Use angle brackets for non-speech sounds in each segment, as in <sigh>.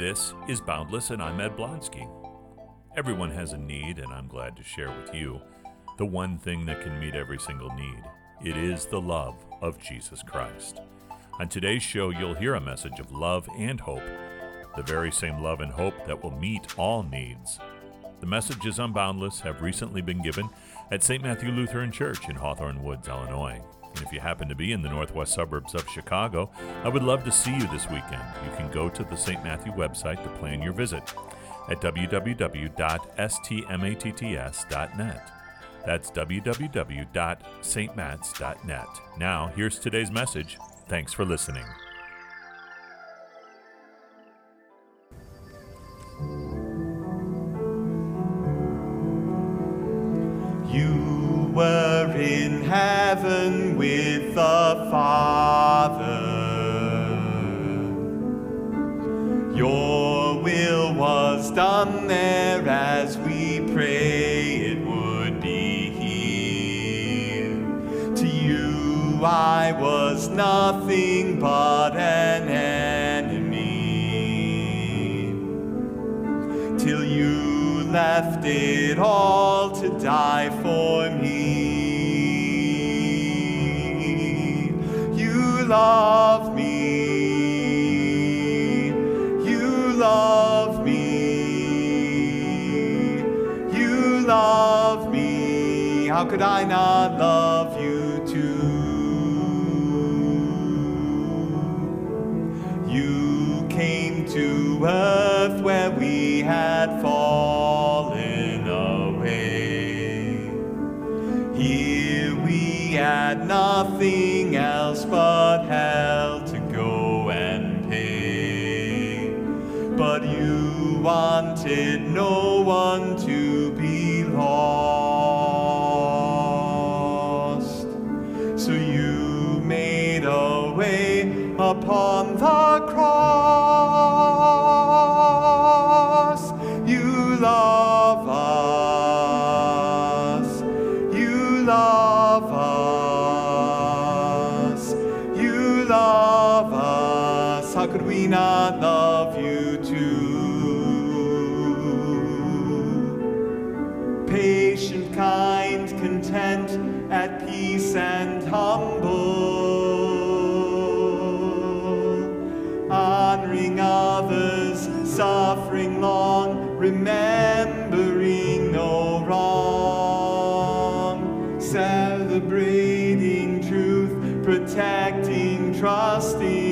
This is Boundless, and I'm Ed Blonsky. Everyone has a need, and I'm glad to share with you the one thing that can meet every single need. It is the love of Jesus Christ. On today's show, you'll hear a message of love and hope, the very same love and hope that will meet all needs. The messages on Boundless have recently been given at St. Matthew Lutheran Church in Hawthorn Woods, Illinois. And if you happen to be in the northwest suburbs of Chicago, I would love to see you this weekend. You can go to the St. Matthew website to plan your visit at www.stmatts.net. That's www.stmatts.net. Now, here's today's message. Thanks for listening. You were heaven with the Father. Your will was done there as we pray it would be here. To you I was nothing but an enemy. Till you left it all to die for me. Love me. You love me. You love me. How could I not love you be lost. So you made a way upon suffering long, remembering no wrong, celebrating truth, protecting, trusting,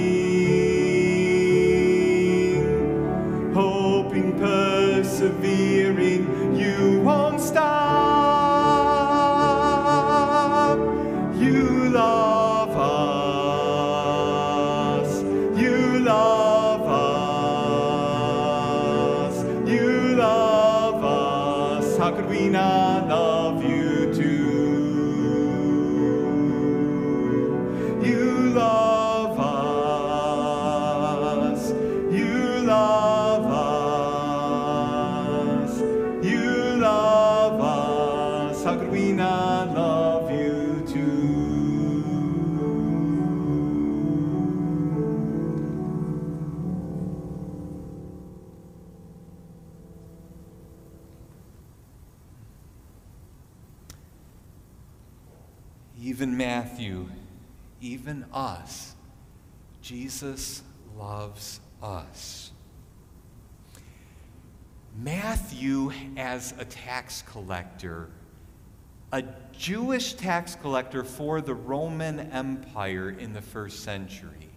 Jesus loves us. Matthew, as a tax collector, a Jewish tax collector for the Roman Empire in the first century.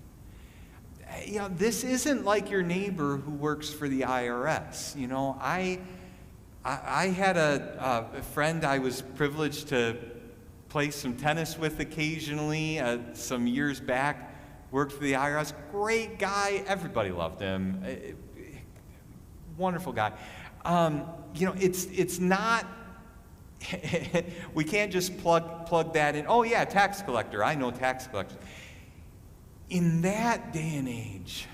You know, this isn't like your neighbor who works for the IRS. You know, I, I, had a, a friend I was privileged to play some tennis with occasionally uh, some years back, worked for the IRS. Great guy, everybody loved him. Uh, wonderful guy. Um, you know, it's, it's not, <laughs> we can't just plug, plug that in. Oh, yeah, tax collector. I know tax collectors. In that day and age,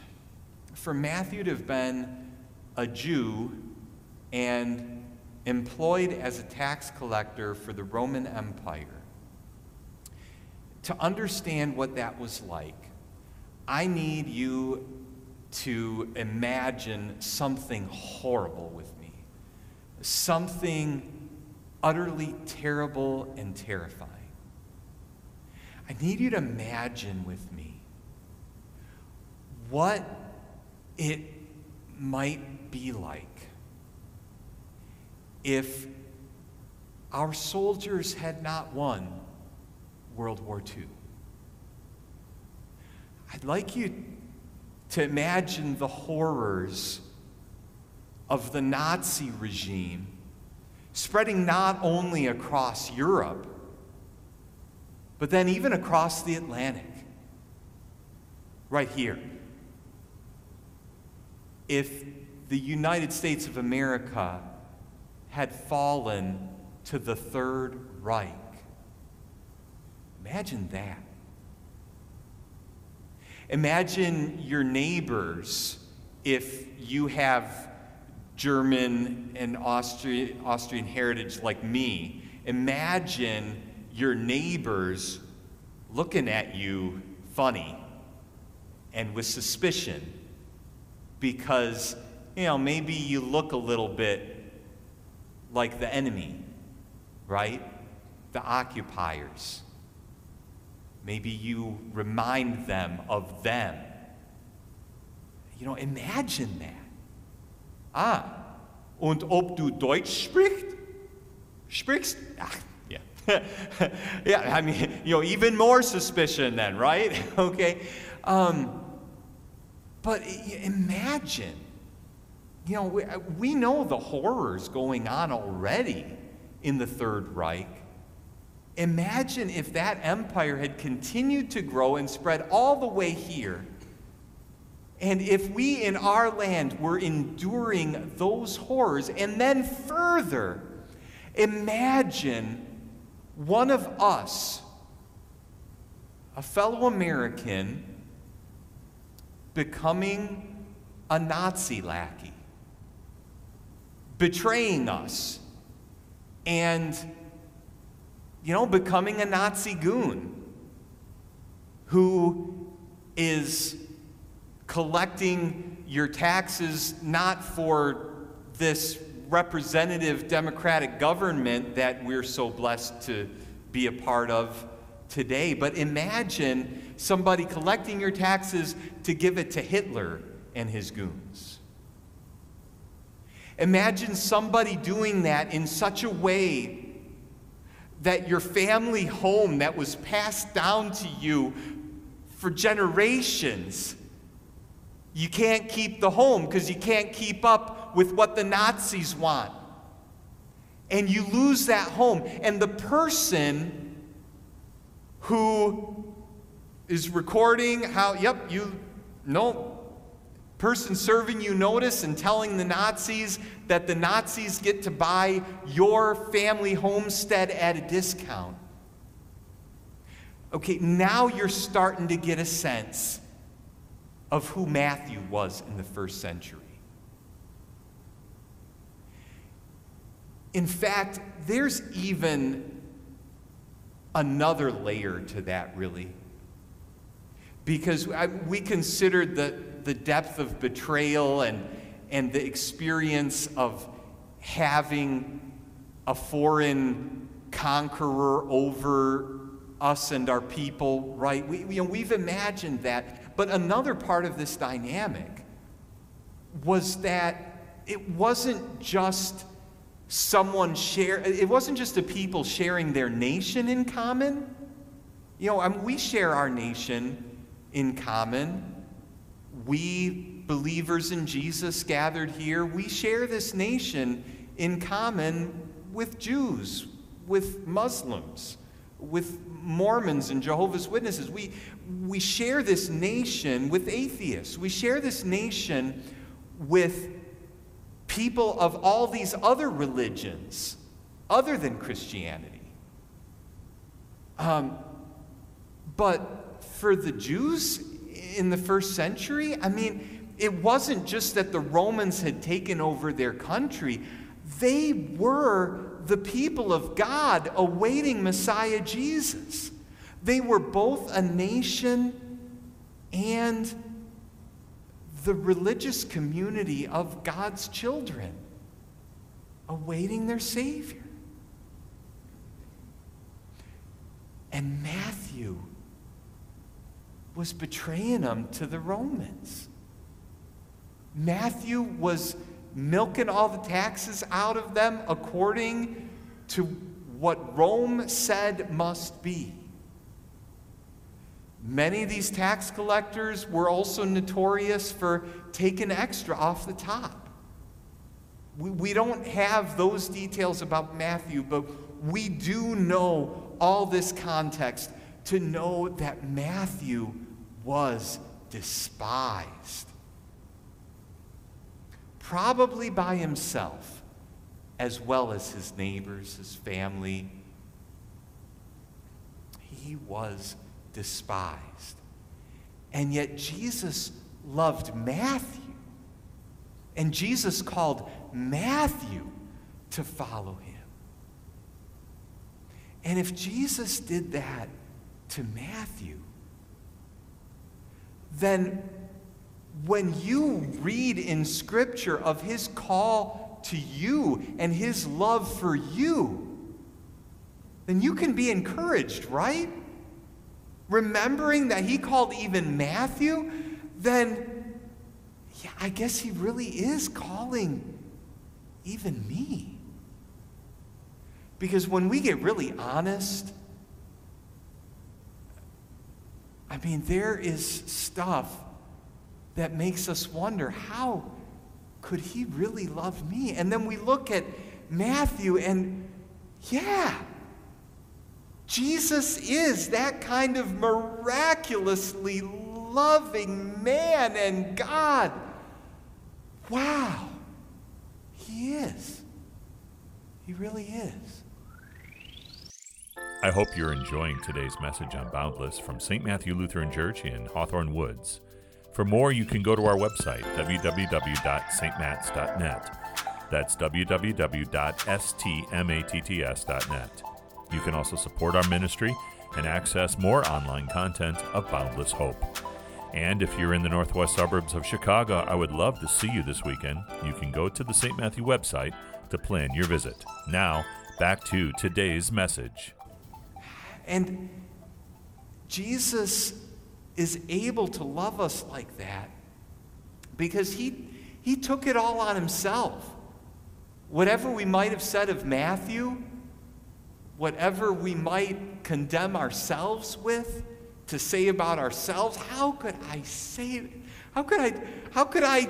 for Matthew to have been a Jew and employed as a tax collector for the Roman Empire, to understand what that was like, I need you to imagine something horrible with me, something utterly terrible and terrifying. I need you to imagine with me what it might be like if our soldiers had not won World War II. I'd like you to imagine the horrors of the Nazi regime spreading not only across Europe, but then even across the Atlantic, right here. If the United States of America had fallen to the Third Reich, imagine that. Imagine your neighbors if you have German and Austrian, Austrian heritage like me. Imagine your neighbors looking at you funny and with suspicion because, you know, maybe you look a little bit like the enemy, right? The occupiers. Maybe you remind them of them. You know, imagine that. Ah, und ob du Deutsch sprichst? Sprichst? Ach, yeah. <laughs> yeah, I mean, you know, even more suspicion then, right? <laughs> okay. Um, but imagine, you know, we, we know the horrors going on already in the Third Reich. Imagine if that empire had continued to grow and spread all the way here. And if we in our land were enduring those horrors, and then further, imagine one of us, a fellow American, becoming a Nazi lackey, betraying us, and you know, becoming a Nazi goon who is collecting your taxes not for this representative democratic government that we're so blessed to be a part of today, but imagine somebody collecting your taxes to give it to Hitler and his goons. Imagine somebody doing that in such a way that your family home that was passed down to you for generations, you can't keep the home because you can't keep up with what the Nazis want. And you lose that home. And the person who is recording how, yep, you, no, person serving you notice and telling the Nazis that the Nazis get to buy your family homestead at a discount. Okay, now you're starting to get a sense of who Matthew was in the first century. In fact, there's even another layer to that, really. Because we considered the, the depth of betrayal and, and the experience of having a foreign conqueror over us and our people, right? We, you know, we've imagined that. But another part of this dynamic was that it wasn't just someone share it wasn't just the people sharing their nation in common you know I mean, we share our nation in common we believers in Jesus gathered here, we share this nation in common with Jews, with Muslims, with Mormons and Jehovah's Witnesses. We, we share this nation with atheists. We share this nation with people of all these other religions other than Christianity. Um, but for the Jews, in the first century? I mean, it wasn't just that the Romans had taken over their country, they were the people of God awaiting Messiah Jesus. They were both a nation and the religious community of God's children awaiting their Savior. And Matthew was betraying them to the Romans. Matthew was milking all the taxes out of them according to what Rome said must be. Many of these tax collectors were also notorious for taking extra off the top. We, we don't have those details about Matthew, but we do know all this context to know that Matthew was despised. Probably by himself, as well as his neighbors, his family. He was despised. And yet Jesus loved Matthew. And Jesus called Matthew to follow him. And if Jesus did that to Matthew, then when you read in Scripture of his call to you and his love for you, then you can be encouraged, right? remembering that he called even Matthew, then yeah, I guess he really is calling even me. Because when we get really honest, I mean, there is stuff that makes us wonder how could he really love me? And then we look at Matthew, and yeah, Jesus is that kind of miraculously loving man and God. Wow. He is. He really is. I hope you're enjoying today's message on Boundless from St. Matthew Lutheran Church in Hawthorn Woods. For more, you can go to our website, www.stmatts.net. That's www.stmatts.net. You can also support our ministry and access more online content of Boundless Hope. And if you're in the northwest suburbs of Chicago, I would love to see you this weekend. You can go to the St. Matthew website to plan your visit. Now, back to today's message. And Jesus is able to love us like that because he, he took it all on himself. Whatever we might have said of Matthew, whatever we might condemn ourselves with, to say about ourselves, how could I say it? How could I, how could I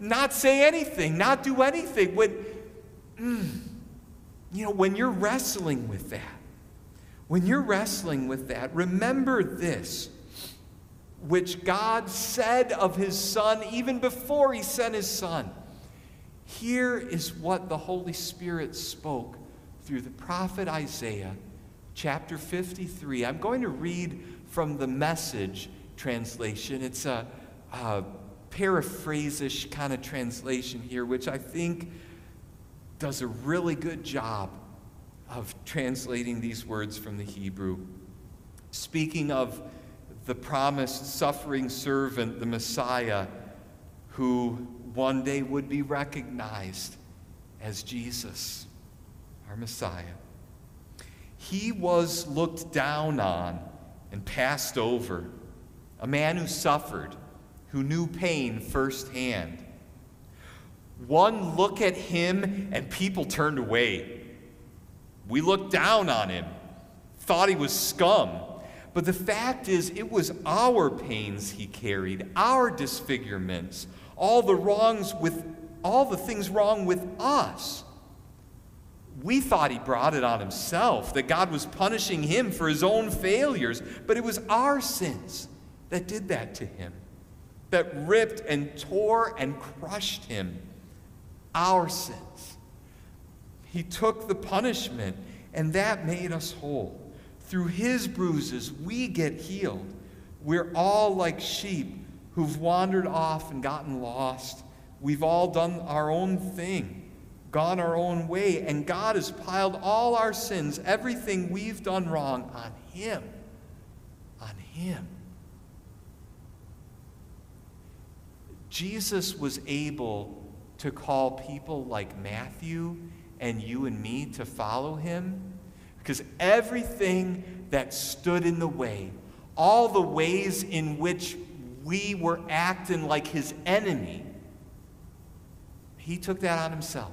not say anything, not do anything? When, mm, you know, when you're wrestling with that, when you're wrestling with that, remember this, which God said of his Son even before he sent his Son. Here is what the Holy Spirit spoke through the prophet Isaiah, chapter 53. I'm going to read from the message translation. It's a, a paraphrase-ish kind of translation here, which I think does a really good job of translating these words from the Hebrew. Speaking of the promised suffering servant, the Messiah, who one day would be recognized as Jesus our Messiah. He was looked down on and passed over, a man who suffered, who knew pain firsthand. One look at him and people turned away. We looked down on him, thought he was scum. But the fact is, it was our pains he carried, our disfigurements, all the wrongs with all the things wrong with us. We thought he brought it on himself, that God was punishing him for his own failures, but it was our sins that did that to him, that ripped and tore and crushed him. Our sins. He took the punishment, and that made us whole. Through his bruises, we get healed. We're all like sheep who've wandered off and gotten lost. We've all done our own thing gone our own way, and God has piled all our sins, everything we've done wrong, on Him. On Him. Jesus was able to call people like Matthew and you and me to follow him because everything that stood in the way, all the ways in which we were acting like his enemy, he took that on himself.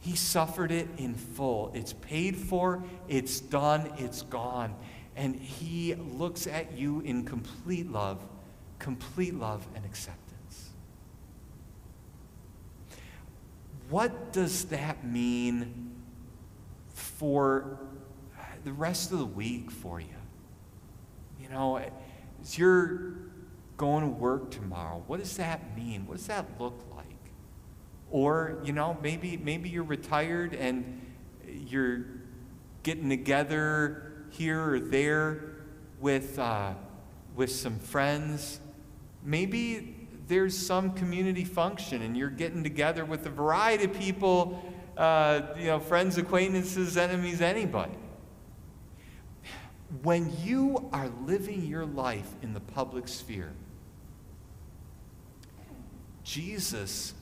He suffered it in full. It's paid for, it's done, it's gone. And he looks at you in complete love, complete love and acceptance. What does that mean for the rest of the week for you? You know, as you're going to work tomorrow, what does that mean? What does that look like? Or, you know, maybe maybe you're retired and you're getting together here or there with uh, with some friends. Maybe there's some community function and you're getting together with a variety of people, uh, you know, friends, acquaintances, enemies, anybody. When you are living your life in the public sphere, Jesus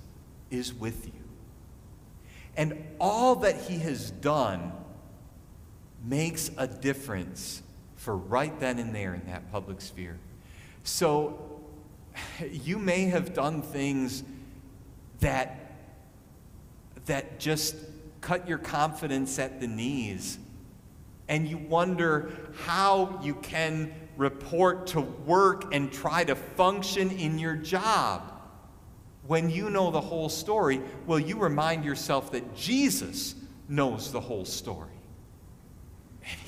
is with you. And all that he has done makes a difference for right then and there in that public sphere. So <sighs> you may have done things that that just cut your confidence at the knees. And you wonder how you can report to work and try to function in your job when you know the whole story. Well you remind yourself that Jesus knows the whole story.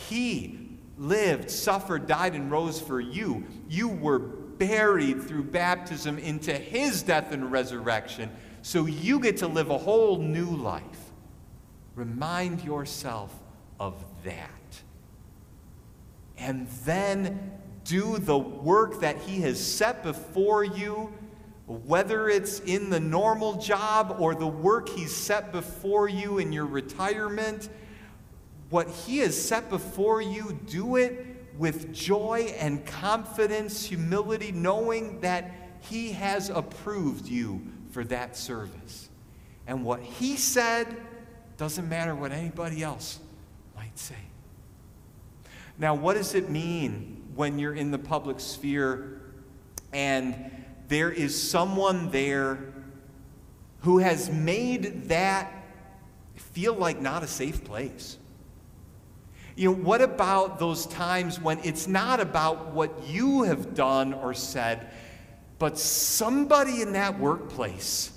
He lived suffered died and rose for you. You were buried through baptism into his death and resurrection, so you get to live a whole new life. Remind yourself of that. And then do the work that he has set before you, whether it's in the normal job or the work he's set before you in your retirement. What he has set before you, do it with joy and confidence, humility, knowing that He has approved you for that service. And what He said doesn't matter what anybody else might say. Now, what does it mean when you're in the public sphere and there is someone there who has made that feel like not a safe place? You know, what about those times when it's not about what you have done or said, but somebody in that workplace?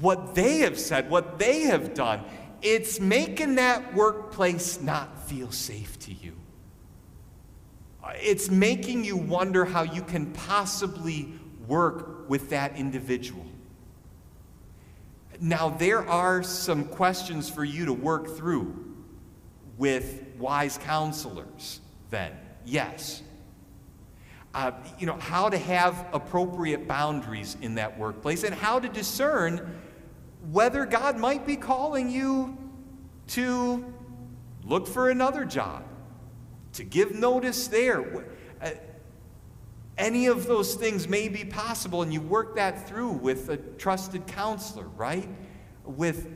What they have said, what they have done, it's making that workplace not feel safe to you. It's making you wonder how you can possibly work with that individual. Now, there are some questions for you to work through with wise counselors then? Yes. Uh, you know, how to have appropriate boundaries in that workplace and how to discern whether God might be calling you to look for another job, to give notice there. Uh, any of those things may be possible, and you work that through with a trusted counselor, right? With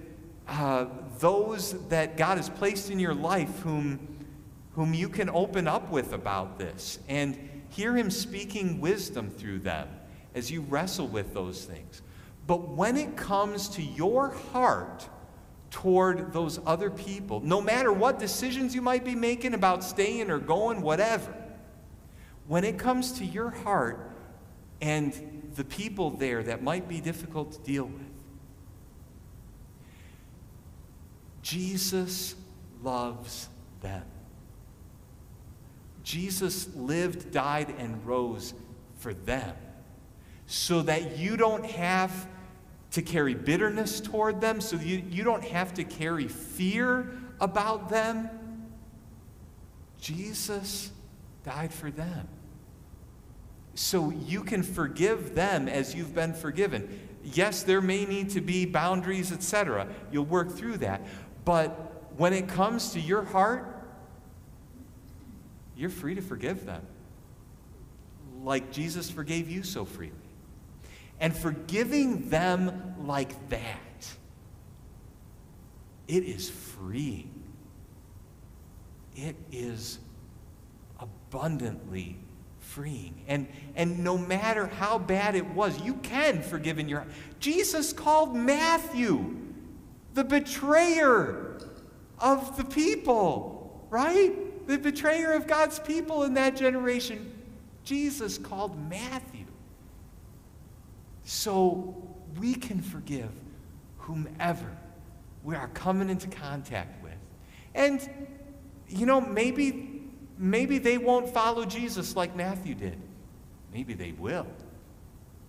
uh, those that God has placed in your life whom, whom you can open up with about this and hear Him speaking wisdom through them as you wrestle with those things. But when it comes to your heart toward those other people, no matter what decisions you might be making about staying or going, whatever, when it comes to your heart and the people there that might be difficult to deal with, Jesus loves them. Jesus lived, died, and rose for them so that you don't have to carry bitterness toward them, so you, you don't have to carry fear about them. Jesus died for them. So you can forgive them as you've been forgiven. Yes, there may need to be boundaries, etc. You'll work through that. But when it comes to your heart, you're free to forgive them. like Jesus forgave you so freely. And forgiving them like that, it is freeing. It is abundantly freeing. And, and no matter how bad it was, you can forgive in your heart. Jesus called Matthew the betrayer of the people, right? The betrayer of God's people in that generation. Jesus called Matthew. So we can forgive whomever we are coming into contact with. And, you know, maybe Maybe they won't follow Jesus like Matthew did. Maybe they will.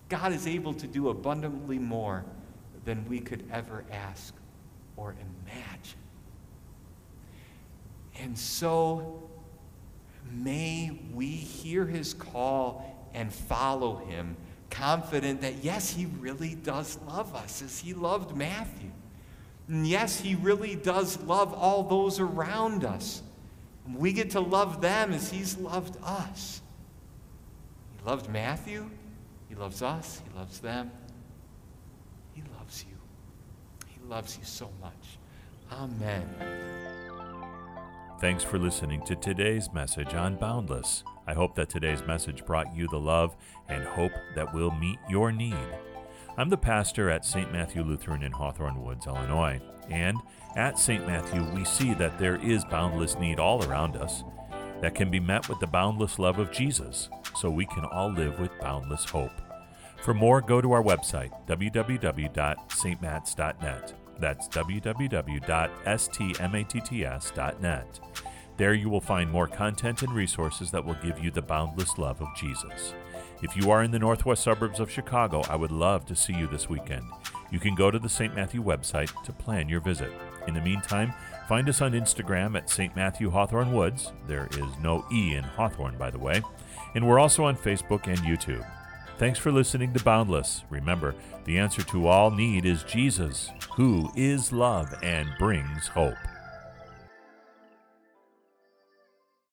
God is able to do abundantly more than we could ever ask or imagine. And so, may we hear his call and follow him, confident that yes, he really does love us as he loved Matthew. And yes, he really does love all those around us. We get to love them as He's loved us. He loved Matthew. He loves us. He loves them. He loves you. He loves you so much. Amen. Thanks for listening to today's message on Boundless. I hope that today's message brought you the love and hope that will meet your need. I'm the pastor at St. Matthew Lutheran in Hawthorn Woods, Illinois. And at St. Matthew, we see that there is boundless need all around us that can be met with the boundless love of Jesus, so we can all live with boundless hope. For more, go to our website, www.stmatts.net. That's www.stmatts.net. There you will find more content and resources that will give you the boundless love of Jesus. If you are in the northwest suburbs of Chicago, I would love to see you this weekend. You can go to the St. Matthew website to plan your visit. In the meantime, find us on Instagram at St. Matthew Hawthorn Woods. There is no E in Hawthorn, by the way. And we're also on Facebook and YouTube. Thanks for listening to Boundless. Remember, the answer to all need is Jesus, who is love and brings hope.